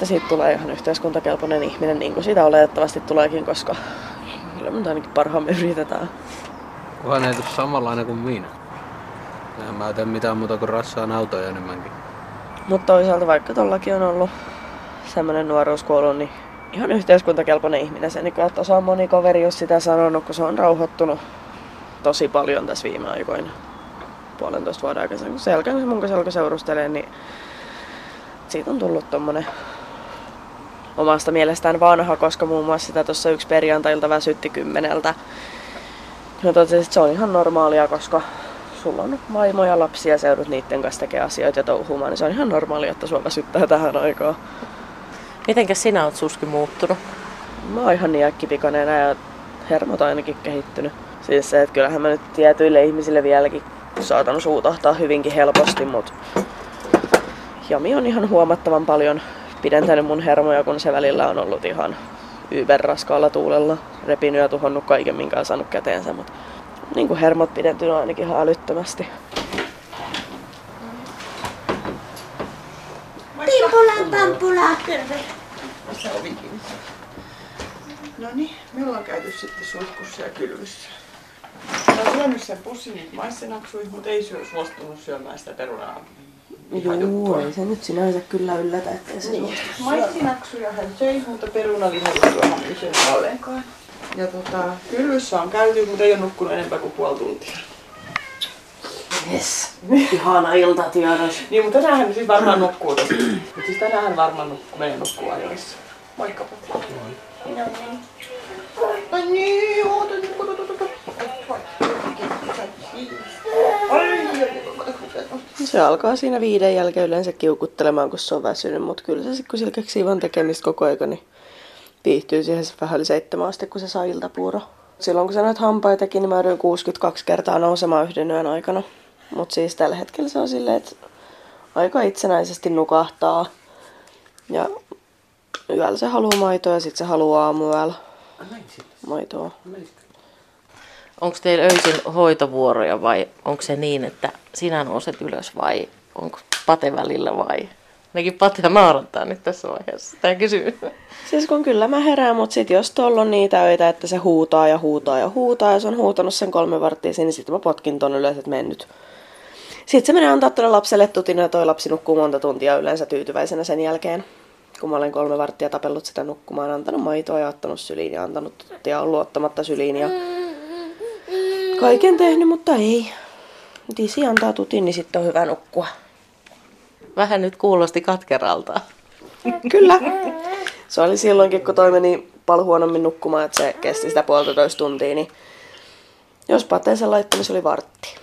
että siitä tulee ihan yhteiskuntakelpoinen ihminen, niin kuin siitä oletettavasti tuleekin, koska kyllä me ainakin parhaamme yritetään. Kunhan ei tule samanlainen kuin minä. Eihän mä tee mitään muuta kuin rassaan autoja enemmänkin. Mutta toisaalta vaikka tollakin on ollut semmoinen nuoruus kuollut, niin ihan yhteiskuntakelpoinen ihminen. Se, niin kuin, että osaa moni kaveri jos sitä sanonut, kun se on rauhoittunut tosi paljon tässä viime aikoina. Puolentoista vuoden aikaisemmin. Kun selkän mun kanssa seurustelee, niin siitä on tullut tommonen omasta mielestään vanha, koska muun muassa sitä tuossa yksi perjantailta väsytti kymmeneltä. No totesin, että se on ihan normaalia, koska sulla on vaimo ja lapsia ja seudut niiden kanssa tekee asioita ja touhumaan, niin se on ihan normaalia, että sua väsyttää tähän aikaan. Mitenkäs sinä oot Suski muuttunut? Mä oon ihan niin äkkipikainen ja hermot ainakin kehittynyt. Siis se, että kyllähän mä nyt tietyille ihmisille vieläkin saatan suutahtaa hyvinkin helposti, mutta Jami on ihan huomattavan paljon pidentänyt mun hermoja, kun se välillä on ollut ihan yberraskaalla tuulella. Repinyt ja tuhonnut kaiken, minkä on saanut käteensä, mutta niin kuin hermot pidentynyt ainakin ihan älyttömästi. Pimpula, pampula. Terve. Tässä ovikin. No niin, me ollaan käyty sitten suihkussa ja kylvyssä. Mä oon syönyt sen pussin niitä maissenaksuja, mutta ei syö suostunut syömään sitä perunaa. Joo, ei se nyt sinänsä kyllä yllätä, ettei se Niin. Maissinaksuja hän söi, mutta perunalihajuustoa hän ei syönyt ollenkaan. Ja tota, kylvyssä on käyty, mutta ei ole nukkunut enempää kuin puoli tuntia. Yes. Ihana iltatiedos. Niin, mutta tänään hän siis varmaan nukkuu tosi. Mutta siis tänään hän varmaan nukkuu, menee nukkuu ajoissa. Moikka Pati. Minä niin. Ai niin, oota oota, oota, oota. Ai, ai, ai, ai. Se alkaa siinä viiden jälkeen yleensä kiukuttelemaan, kun se on väsynyt, mutta kyllä se sitten, kun sillä keksii vaan tekemistä koko aika, niin viihtyy siihen se vähän yli seitsemän asti, kun se saa iltapuuro. Silloin kun sä noit hampaitakin, niin mä joudun 62 kertaa nousemaan yhden yön aikana. Mutta siis tällä hetkellä se on silleen, että aika itsenäisesti nukahtaa. Ja yöllä se haluaa maitoa ja sitten se haluaa aamuyöllä maitoa. Onko teillä öisin hoitovuoroja vai onko se niin, että sinä nouset ylös vai onko Pate välillä vai? Nekin Patea naurattaa nyt tässä vaiheessa. Tämä kysyy. Siis kun kyllä mä herään, mutta sit jos tuolla on niitä öitä, että se huutaa ja huutaa ja huutaa ja se on huutanut sen kolme varttia niin sitten mä potkin ton ylös, että mennyt. Sitten se menee antaa lapselle tutin ja toi lapsi nukkuu monta tuntia yleensä tyytyväisenä sen jälkeen. Kun mä olen kolme varttia tapellut sitä nukkumaan, antanut maitoa ja ottanut syliin ja antanut tuttia, ollut ottamatta syliin ja kaiken tehnyt, mutta ei. Disi antaa tutin, niin sitten on hyvä nukkua. Vähän nyt kuulosti katkeralta. Kyllä. Se oli silloinkin, kun toi meni paljon huonommin nukkumaan, että se kesti sitä puolitoista tuntia, niin jos pateeseen laittoi, se oli vartti.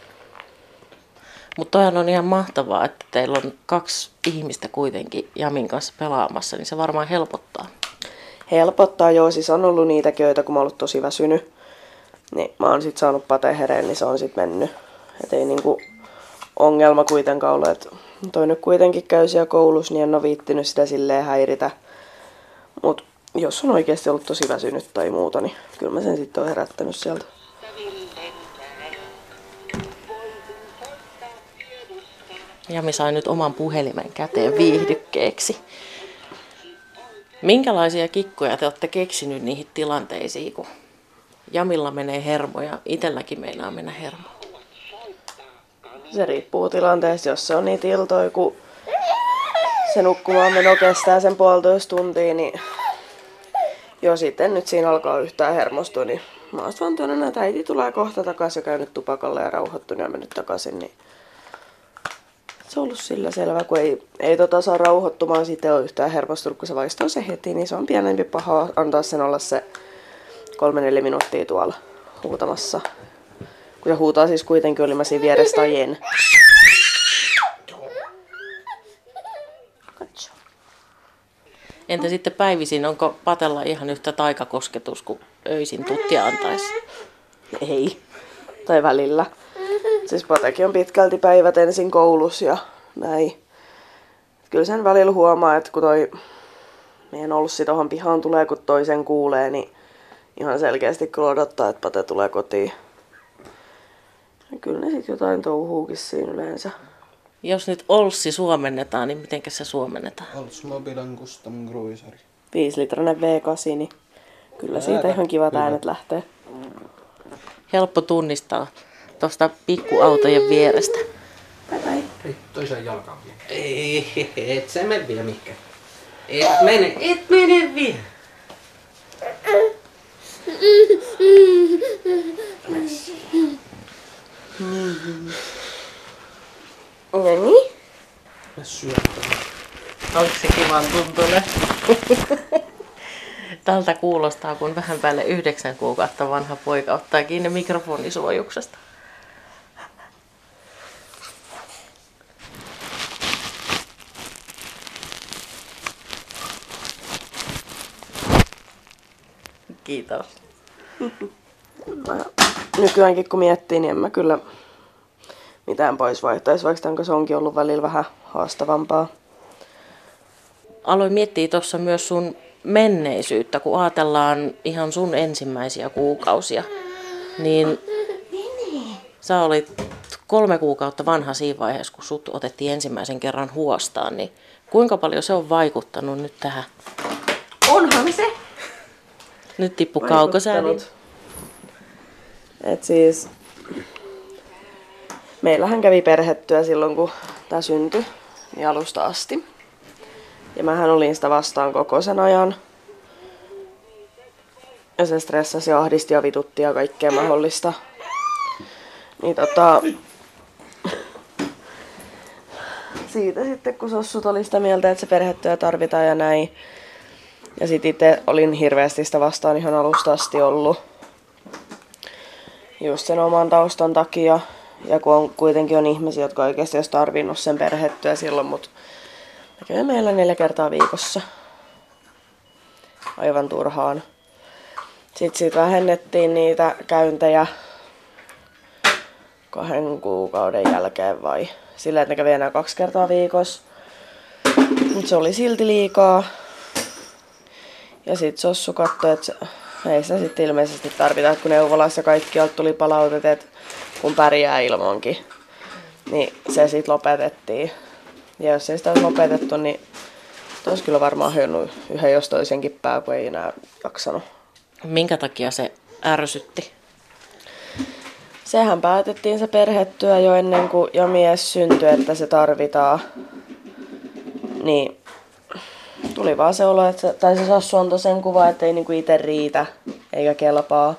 Mutta toihan on ihan mahtavaa, että teillä on kaksi ihmistä kuitenkin Jamin kanssa pelaamassa, niin se varmaan helpottaa. Helpottaa joo, siis on ollut niitäkin, joita kun mä oon ollut tosi väsynyt, niin mä oon sit saanut patehereen, niin se on sit mennyt. Et ei niinku ongelma kuitenkaan ole, että toi nyt kuitenkin käy siellä koulussa, niin en ole viittinyt sitä silleen häiritä. Mut jos on oikeasti ollut tosi väsynyt tai muuta, niin kyllä mä sen sitten oon herättänyt sieltä. Jami sai nyt oman puhelimen käteen viihdykkeeksi. Minkälaisia kikkoja te olette keksinyt niihin tilanteisiin, kun Jamilla menee hermo ja itselläkin on mennä hermo? Se riippuu tilanteesta, jos se on niitä iltoja, kun se nukkumaan meno kestää sen puolitoista tuntia, niin jo sitten nyt siinä alkaa yhtään hermostua, niin mä oon vaan tuonne, että äiti tulee kohta takaisin ja käynyt tupakalla ja rauhoittunut ja mennyt takaisin, niin se on ollut sillä selvä, kun ei, ei tota saa rauhoittumaan, siitä ole yhtään hermostunut, kun se vaistoo se heti, niin se on pienempi paha antaa sen olla se kolme neljä minuuttia tuolla huutamassa. Kun se huutaa siis kuitenkin, oli mä siinä vieressä tai en. Katso. Entä sitten päivisin, onko Patella ihan yhtä taikakosketus kuin öisin tuttia antaisi? Ei. Tai välillä. Siis Patekin on pitkälti päivät ensin koulussa ja näin. Kyllä sen välillä huomaa, että kun toi meidän ollut sit tohon pihaan tulee, kun toisen kuulee, niin ihan selkeästi kyllä odottaa, että Pate tulee kotiin. Ja kyllä ne sit jotain touhuukin siinä yleensä. Jos nyt Olssi suomennetaan, niin miten se suomennetaan? Oldsmobilen Custom Cruiseri. 5 litrainen V8, niin kyllä siitä ihan kivat Hyvä. äänet lähtee. Helppo tunnistaa tuosta pikkuautojen vierestä. Bye bye. Ei, toiseen jalkaan vielä. Ei, et sä mene vielä mihinkään. Et mene, et mene vielä. Niin. Mä syötän. Onko se kivan tuntunen? Tältä kuulostaa, kun vähän päälle yhdeksän kuukautta vanha poika ottaa kiinni mikrofonisuojuksesta. Kiitos. Mä nykyäänkin kun miettii, niin en mä kyllä mitään pois vaihtaisi, vaikka tämän kanssa onkin ollut välillä vähän haastavampaa. Aloin miettiä tuossa myös sun menneisyyttä, kun ajatellaan ihan sun ensimmäisiä kuukausia. Niin sä olit kolme kuukautta vanha siinä vaiheessa, kun sut otettiin ensimmäisen kerran huostaan. Niin kuinka paljon se on vaikuttanut nyt tähän? Onhan se! Nyt tippu kaukosäädin. Et siis, meillähän kävi perhettyä silloin, kun tämä syntyi, niin alusta asti. Ja mähän olin sitä vastaan koko sen ajan. Ja se stressasi ja ahdisti ja vitutti ja kaikkea mahdollista. Niin tota... Siitä sitten, kun Sossut oli sitä mieltä, että se perhettyä tarvitaan ja näin. Ja sitten itse olin hirveästi sitä vastaan ihan alusta asti ollut. Just sen oman taustan takia. Ja kun on, kuitenkin on ihmisiä, jotka oikeasti olisi tarvinnut sen perhettyä silloin, mutta näkee meillä neljä kertaa viikossa. Aivan turhaan. Sitten siitä vähennettiin niitä käyntejä kahden kuukauden jälkeen vai sillä, että ne kävi enää kaksi kertaa viikossa. Mutta se oli silti liikaa. Ja sitten Sossu katsoi, että ei sitä sitten ilmeisesti tarvita, että kun neuvolassa kaikki tuli palautet, että kun pärjää ilmankin. Niin se sitten lopetettiin. Ja jos ei sitä olisi lopetettu, niin olisi kyllä varmaan hyönnut yhden jos toisenkin pää, kun ei enää jaksanut. Minkä takia se ärsytti? Sehän päätettiin se perhetyö jo ennen kuin jo mies syntyi, että se tarvitaan. Niin tuli vaan se olo, että se, tai se Sassu antoi sen kuva, että ei niinku itse riitä eikä kelpaa.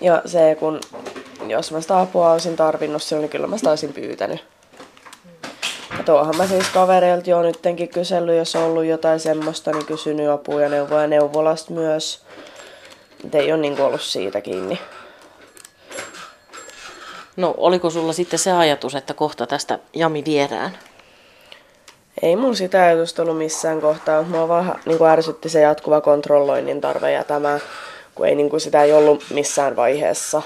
Ja se, kun jos mä sitä apua olisin tarvinnut silloin, niin kyllä mä sitä olisin pyytänyt. Ja tuohan mä siis kavereilta jo nyttenkin kysellyt, jos on ollut jotain semmoista, niin kysynyt apua ja neuvoja neuvolasta myös. Et ei ole niinku ollut siitä kiinni. No, oliko sulla sitten se ajatus, että kohta tästä Jami viedään? Ei mun sitä ajatusta ollut missään kohtaa, mutta mua vaan niin kuin ärsytti se jatkuva kontrolloinnin tarve ja tämä, kun ei niin kuin sitä ei ollut missään vaiheessa.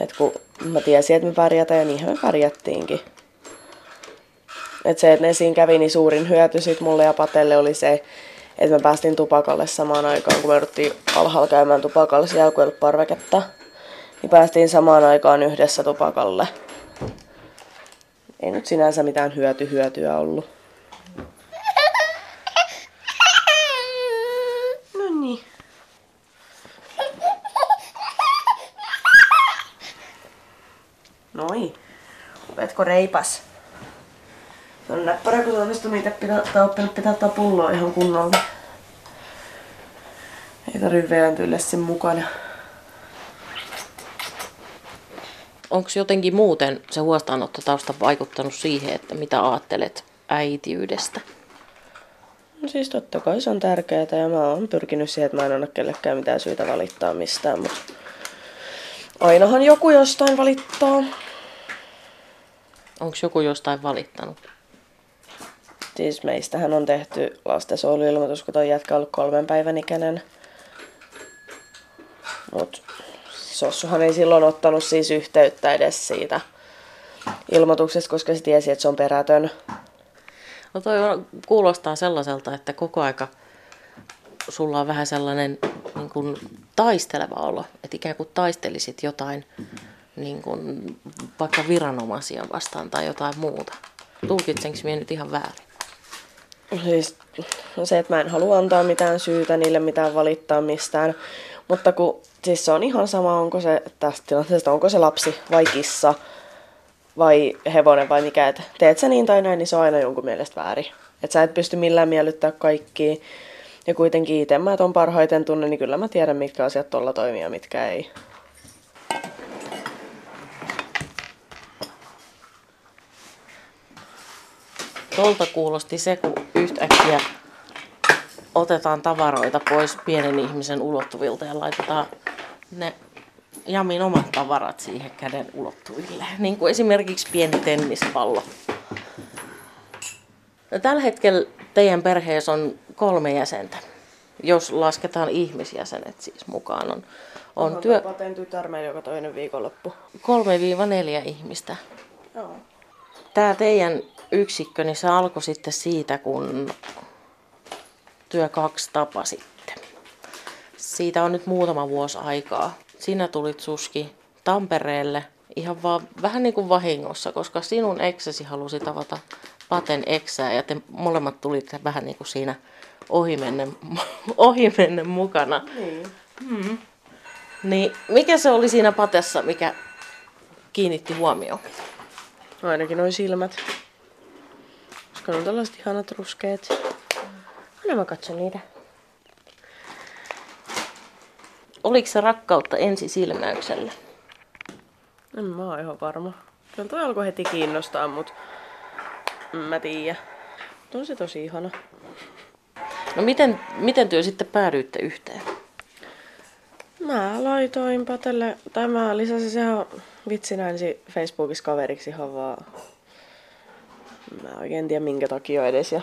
Et kun mä tiesin, että me pärjätään ja niinhän me pärjättiinkin. Et se, että ne siinä kävi, niin suurin hyöty sit mulle ja Patelle oli se, että me päästiin tupakalle samaan aikaan, kun me jouduttiin alhaalla käymään tupakalle, siellä ei parveketta. Niin päästiin samaan aikaan yhdessä tupakalle. Ei nyt sinänsä mitään hyöty hyötyä ollut. No niin. Noi. Oletko reipas? Se on näppärä, kun onnistuu niitä pitää, oppinut pitää pulloa ihan kunnolla. Ei tarvitse veäntyä sen mukana. Onko jotenkin muuten se huostaanottotausta vaikuttanut siihen, että mitä ajattelet äitiydestä? No siis totta kai se on tärkeää ja mä oon pyrkinyt siihen, että mä en anna kellekään mitään syytä valittaa mistään, mutta ainahan joku jostain valittaa. Onko joku jostain valittanut? Siis meistähän on tehty lastensuojeluilmoitus, kun toi jätkä on ollut kolmen päivän ikäinen. Mut Sossuhan ei silloin ottanut siis yhteyttä edes siitä ilmoituksesta, koska se tiesi, että se on perätön. No toi on, kuulostaa sellaiselta, että koko aika sulla on vähän sellainen niin kuin taisteleva olo, että ikään kuin taistelisit jotain niin kuin, vaikka viranomaisia vastaan tai jotain muuta. Tulkitsenko minä nyt ihan väärin? Siis no se, että mä en halua antaa mitään syytä niille mitään valittaa mistään. Mutta kun, siis se on ihan sama, onko se tästä tilanteesta, onko se lapsi vai kissa vai hevonen vai mikä. Et teet sä niin tai näin, niin se on aina jonkun mielestä väärin. Että sä et pysty millään miellyttää kaikkia. Ja kuitenkin itse mä ton parhaiten tunne, niin kyllä mä tiedän, mitkä asiat tuolla toimii ja mitkä ei. Tuolta kuulosti se, kun yhtäkkiä otetaan tavaroita pois pienen ihmisen ulottuvilta ja laitetaan ne Jamin omat tavarat siihen käden ulottuville. Niin kuin esimerkiksi pieni tennispallo. No, tällä hetkellä teidän perheessä on kolme jäsentä, jos lasketaan ihmisjäsenet siis mukaan. On, on työ Paten tytär meillä joka toinen viikonloppu. 3-4 ihmistä. Joo. Tämä teidän yksikkö, niin se alkoi sitten siitä, kun työ kaksi tapasitte. Siitä on nyt muutama vuosi aikaa. Sinä tulit Suski Tampereelle ihan vaan vähän niin kuin vahingossa, koska sinun eksäsi halusi tavata Paten eksää ja te molemmat tulitte vähän niin kuin siinä ohimennen, ohimennen mukana. Niin. Niin mikä se oli siinä Patessa, mikä kiinnitti huomioon? No ainakin noin silmät. Koska ne on tällaiset ihanat ruskeet. Anna mä katson niitä. Oliko se rakkautta ensisilmäyksellä? En mä oo ihan varma. Kyllä toi alkoi heti kiinnostaa, mut en mä tiedä. On se tosi ihana. No miten, miten työ sitten päädyitte yhteen? Mä laitoin Patelle, tai mä lisäsin sehän vitsinä ensin Facebookissa kaveriksi ihan vaan. Mä en oikein tiedä minkä takia edes. Ja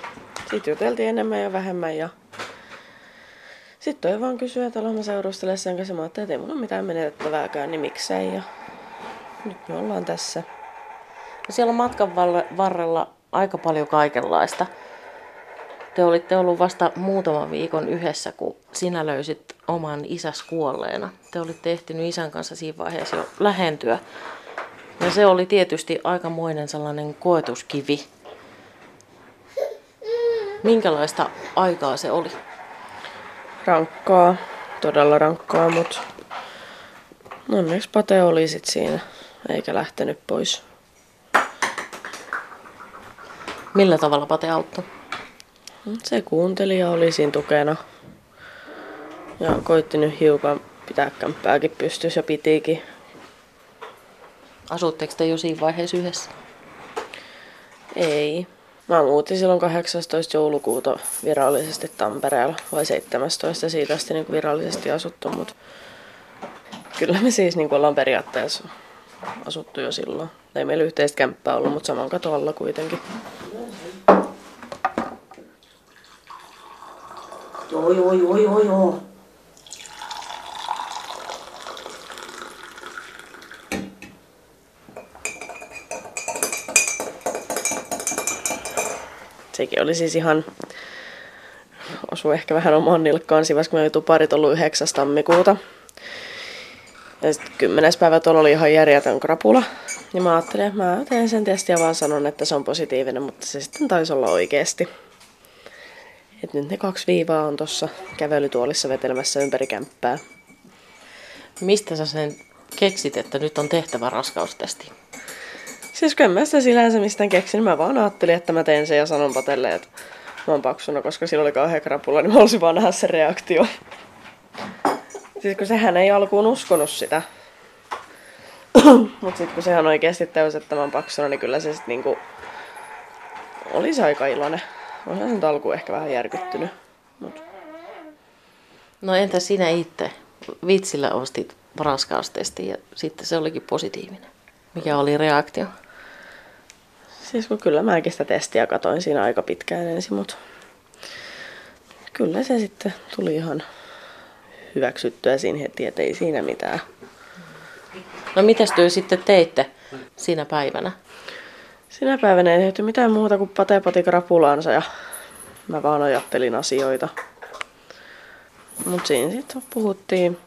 sit juteltiin enemmän ja vähemmän ja sitten toi vaan kysyi, että aloin mä sen kanssa. Mä ajattelin, että ei mulla ole mitään menetettävääkään, niin miksei. Ja nyt me ollaan tässä. No siellä on matkan varrella aika paljon kaikenlaista. Te olitte ollut vasta muutaman viikon yhdessä, kun sinä löysit oman isäs kuolleena. Te olitte ehtinyt isän kanssa siinä vaiheessa jo lähentyä. Ja se oli tietysti aikamoinen sellainen koetuskivi. Minkälaista aikaa se oli? Rankkaa, todella rankkaa, mutta onneksi Pate oli sit siinä, eikä lähtenyt pois. Millä tavalla Pate auttoi? Se kuunteli ja oli siinä tukena. Ja koitti nyt hiukan pitää kämppääkin pystyssä ja pitikin. Asutteko te jo siinä vaiheessa yhdessä? Ei. Mä muutin silloin 18. joulukuuta virallisesti Tampereella, vai 17. siitä asti niin virallisesti asuttu, mutta kyllä me siis niin ollaan periaatteessa asuttu jo silloin. Ei meillä yhteistä kämppää ollut, mutta saman katon alla kuitenkin. Joo, joo, joo, joo, joo. Sekin oli siis ihan, osui ehkä vähän omaan nilkkaan vaiheessa, kun oli tuparit ollut 9. tammikuuta. Ja sitten kymmenes päivä tuolla oli ihan järjetön krapula. Ja mä ajattelin, että mä teen sen testin ja vaan sanon, että se on positiivinen, mutta se sitten taisi olla oikeasti. Et nyt ne kaksi viivaa on tuossa kävelytuolissa vetelemässä ympäri kämppää. Mistä sä sen keksit, että nyt on tehtävä raskaustesti? Siis en mä sitä sinänsä mistään keksin, mä vaan ajattelin, että mä teen sen ja sanon Patelle, että mä oon paksuna, koska sillä oli kauhean krapula, niin mä halusin vaan nähdä se reaktio. Siis kun sehän ei alkuun uskonut sitä. Mut sit kun sehän oikeesti täysi, että mä oon paksuna, niin kyllä se sit niinku oli se aika iloinen. On se nyt alkuun ehkä vähän järkyttynyt. Mut No entä sinä itse? Vitsillä ostit raskaustesti ja sitten se olikin positiivinen. Mikä oli reaktio? Siis kun kyllä mäkin sitä testiä katoin siinä aika pitkään ensin, mutta kyllä se sitten tuli ihan hyväksyttyä siinä heti, että ei siinä mitään. No mitäs työ sitten teitte siinä päivänä? Sinä päivänä ei tehty mitään muuta kuin Pate pati krapulaansa ja mä vaan ajattelin asioita. Mut siinä sitten puhuttiin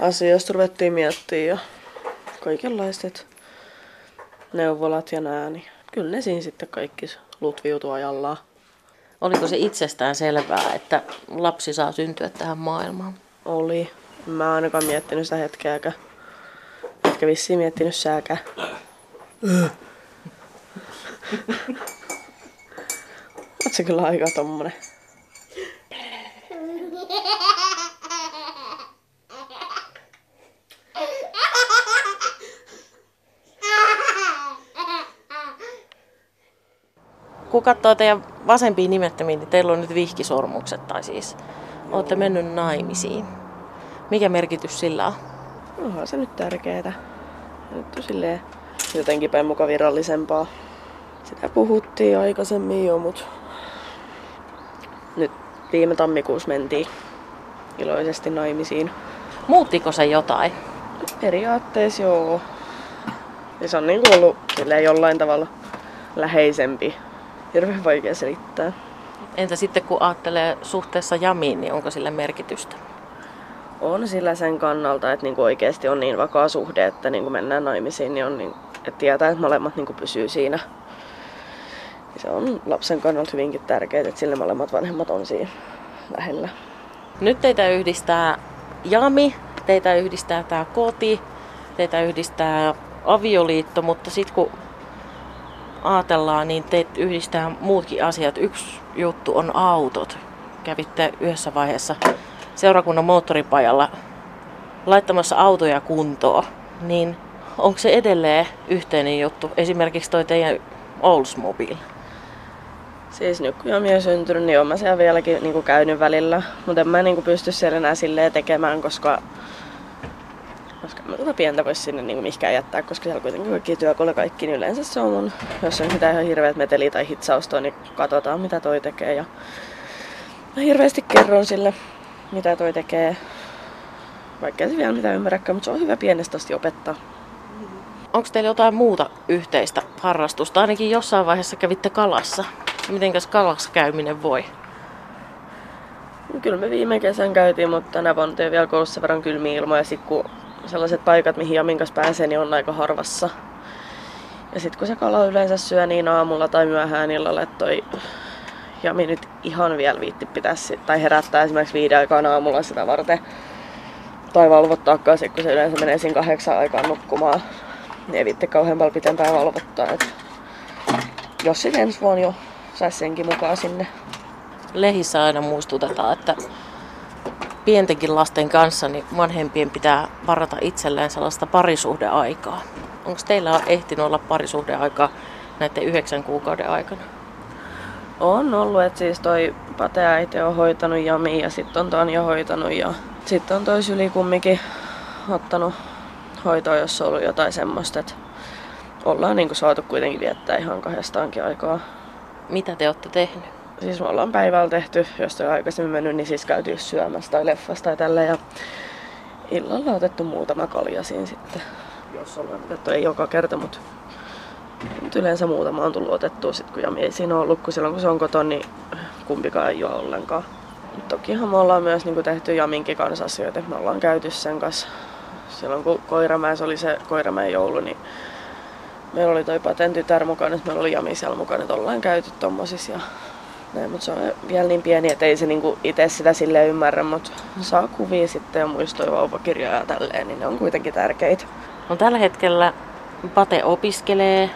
asioista, ruvettiin miettimään ja kaikenlaiset neuvolat ja nää, niin kyllä ne siinä sitten kaikki lutviutuu ajallaan. Oliko se itsestään selvää, että lapsi saa syntyä tähän maailmaan? Oli. En Mä ainakaan miettinyt sitä hetkeäkään. Etkä vissiin miettinyt sääkään. Oot se kyllä aika tommonen. Kun katsoo teidän vasempia nimettömiä, niin teillä on nyt vihkisormukset, tai siis olette mennyt naimisiin. Mikä merkitys sillä on? Onhan se nyt tärkeetä. Nyt on silleen jotenkin päin muka virallisempaa. Sitä puhuttiin aikaisemmin jo, mut nyt viime tammikuussa mentiin iloisesti naimisiin. Muuttiko se jotain? Periaatteessa joo. Ja se on niin ollut silleen jollain tavalla läheisempi. Hirveän vaikea selittää. Entä sitten kun ajattelee suhteessa Jamiin, niin onko sillä merkitystä? On sillä sen kannalta, että niinku oikeasti on niin vakaa suhde, että niinku mennään naimisiin, niin on niin, että tietää, että molemmat niinku pysyy siinä. Se on lapsen kannalta hyvinkin tärkeää, että sille molemmat vanhemmat on siinä lähellä. Nyt teitä yhdistää Jami, teitä yhdistää tämä koti, teitä yhdistää avioliitto, mutta sitten kun ajatellaan, niin teitä yhdistää muutkin asiat. Yksi juttu on autot. Kävitte yhdessä vaiheessa seurakunnan moottoripajalla laittamassa autoja kuntoon. Niin onko se edelleen yhteinen juttu? Esimerkiksi toi teidän Oldsmobile. Siis nyt kun on syntynyt, niin olen siellä vieläkin niin käynyt välillä. Mutta en mä niin pysty siellä enää silleen tekemään, koska koska mä tuota pientä voisi sinne niin mihinkään jättää, koska siellä kuitenkin kaikki työkolle kaikki, niin yleensä se on mun, jos on mitään ihan hirveät meteli tai hitsausta, niin katsotaan mitä toi tekee. Ja mä hirveästi kerron sille, mitä toi tekee. Vaikka se vielä mitään ymmärräkään, mutta se on hyvä pienestä asti opettaa. Onko teillä jotain muuta yhteistä harrastusta? Ainakin jossain vaiheessa kävitte kalassa. Mitenkäs kalassa käyminen voi? Kyllä me viime kesän käytiin, mutta tänä vuonna ei vielä sen verran kylmiä ilmoja. Sit kun sellaiset paikat, mihin Jamin kanssa pääsee, niin on aika harvassa. Ja sitten kun se kala yleensä syö niin aamulla tai myöhään illalla, että toi Jami nyt ihan vielä viitti pitäisi, tai herättää esimerkiksi viiden aikaan aamulla sitä varten. Tai valvottaakaan sit, kun se yleensä menee siinä kahdeksan aikaan nukkumaan. Niin ei viitti kauhean paljon pitempään valvottaa. Et jos sitten ensi vuonna jo saisi senkin mukaan sinne. Lehissä aina muistutetaan, että pientenkin lasten kanssa niin vanhempien pitää varata itselleen sellaista parisuhdeaikaa. Onko teillä ehtinyt olla parisuhdeaikaa näiden yhdeksän kuukauden aikana? On ollut, että siis toi Pate-äiti on hoitanut Jami ja sitten on Tanja hoitanut ja sitten on toi Syli kumminkin ottanut hoitoa, jos on ollut jotain semmoista, että ollaan niinku saatu kuitenkin viettää ihan kahdestaankin aikaa. Mitä te olette tehnyt? Siis me ollaan päivällä tehty, jos on aikaisemmin mennyt, niin siis käyty syömässä tai leffassa tai tällä ja illalla otettu muutama kalja siinä sitten. Jos ollaan otettu, ei joka kerta, mutta nyt yleensä muutama on tullut otettua sit, kun Jami ei siinä ollut, kun silloin kun se on kotona, niin kumpikaan ei juo ollenkaan. Mut tokihan me ollaan myös niin tehty Jaminkin kanssa asioita, me ollaan käyty sen kanssa. Silloin kun Koiramäessä oli se Koiramäen joulu, niin meillä oli toi Paten tytär mukana, että meillä oli Jami siellä mukana, että ollaan käyty tommosissa näin, mutta se on vielä niin pieni, että ei se niinku itse sitä sille ymmärrä, mutta saa kuvia sitten ja muistoja vauvakirjoja ja tälleen, niin ne on kuitenkin tärkeitä. No tällä hetkellä Pate opiskelee,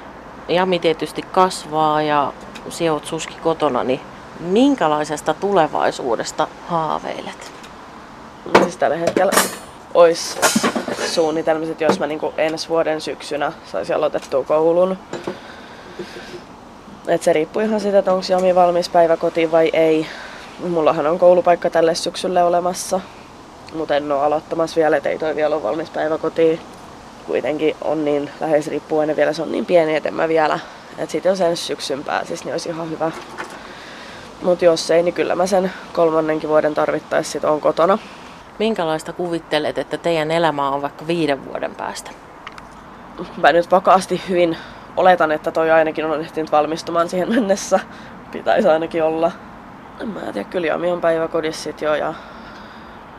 Jami tietysti kasvaa ja sijoit suski kotona, niin minkälaisesta tulevaisuudesta haaveilet? No siis tällä hetkellä olisi suunnitelmat, että jos mä niinku ensi vuoden syksynä saisin aloitettua koulun. Et se riippuu ihan siitä, että onko Jami valmis päiväkotiin vai ei. Mullahan on koulupaikka tälle syksylle olemassa, mutta en ole aloittamassa vielä, että ei toi vielä ole valmis päiväkotiin. Kuitenkin on niin lähes riippuvainen vielä, se on niin pieni, että en mä vielä. Et sit jos ensi syksyn pääsis, niin olisi ihan hyvä. Mutta jos ei, niin kyllä mä sen kolmannenkin vuoden tarvittaessa sit on kotona. Minkälaista kuvittelet, että teidän elämä on vaikka viiden vuoden päästä? Mä nyt vakaasti hyvin oletan, että toi ainakin on ehtinyt valmistumaan siihen mennessä. Pitäisi ainakin olla. En mä tiedä, kyllä Jami on päiväkodissa sit jo ja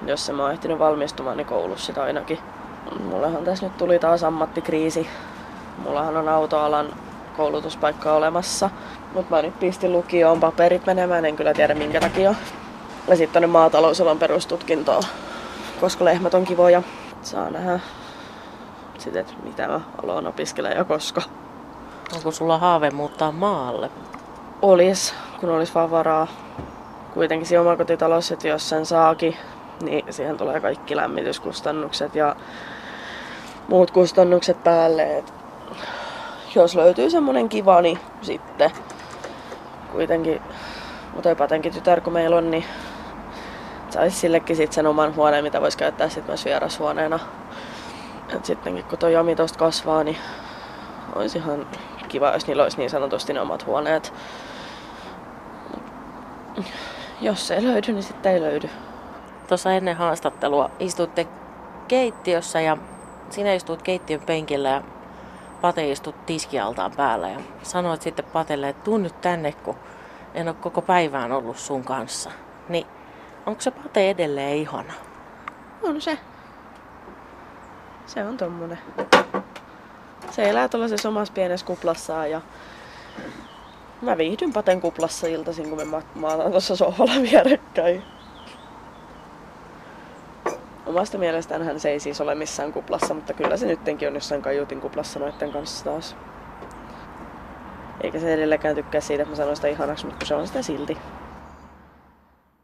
jos se mä oon ehtinyt valmistumaan, niin koulussa sitä ainakin. mullahan tässä nyt tuli taas ammattikriisi. Mullahan on autoalan koulutuspaikka olemassa, mutta mä nyt pistin lukioon paperit menemään, en kyllä tiedä minkä takia. Ja sitten tonne maatalousalan perustutkintoon, koska lehmät on kivoja. Saa nähdä sitten, mitä mä aloin opiskelemaan ja koska. Onko sulla haave muuttaa maalle? Olis, kun olisi vaan varaa. Kuitenkin siinä omakotitalossa, että jos sen saakin, niin siihen tulee kaikki lämmityskustannukset ja muut kustannukset päälle. Et jos löytyy semmonen kiva, niin sitten kuitenkin, mutta jotenkin tytär kun meillä on, niin saisi sillekin sit sen oman huoneen, mitä voisi käyttää sitten myös vierashuoneena. Et sittenkin kun toi Jami tosta kasvaa, niin olisi ihan kiva, jos niillä olisi niin sanotusti ne omat huoneet. Jos se ei löydy, niin sitten ei löydy. Tuossa ennen haastattelua istuitte keittiössä ja sinä istuit keittiön penkillä ja Pate istut tiskialtaan päällä ja sanoit sitten Patelle, että tuu nyt tänne, kun en ole koko päivään ollut sun kanssa. Niin onko se Pate edelleen ihana? On se. Se on tommonen. Se elää tuollaisessa omassa pienessä kuplassaan ja mä viihdyn Paten kuplassa iltaisin, kun me ma- maataan tuossa sohvalla vierekkäin. Omasta mielestään hän se ei siis ole missään kuplassa, mutta kyllä se nyttenkin on jossain kaiutin kuplassa noitten kanssa taas. Eikä se edelleenkään tykkää siitä, että mä sanon sitä ihanaksi, mutta se on sitä silti.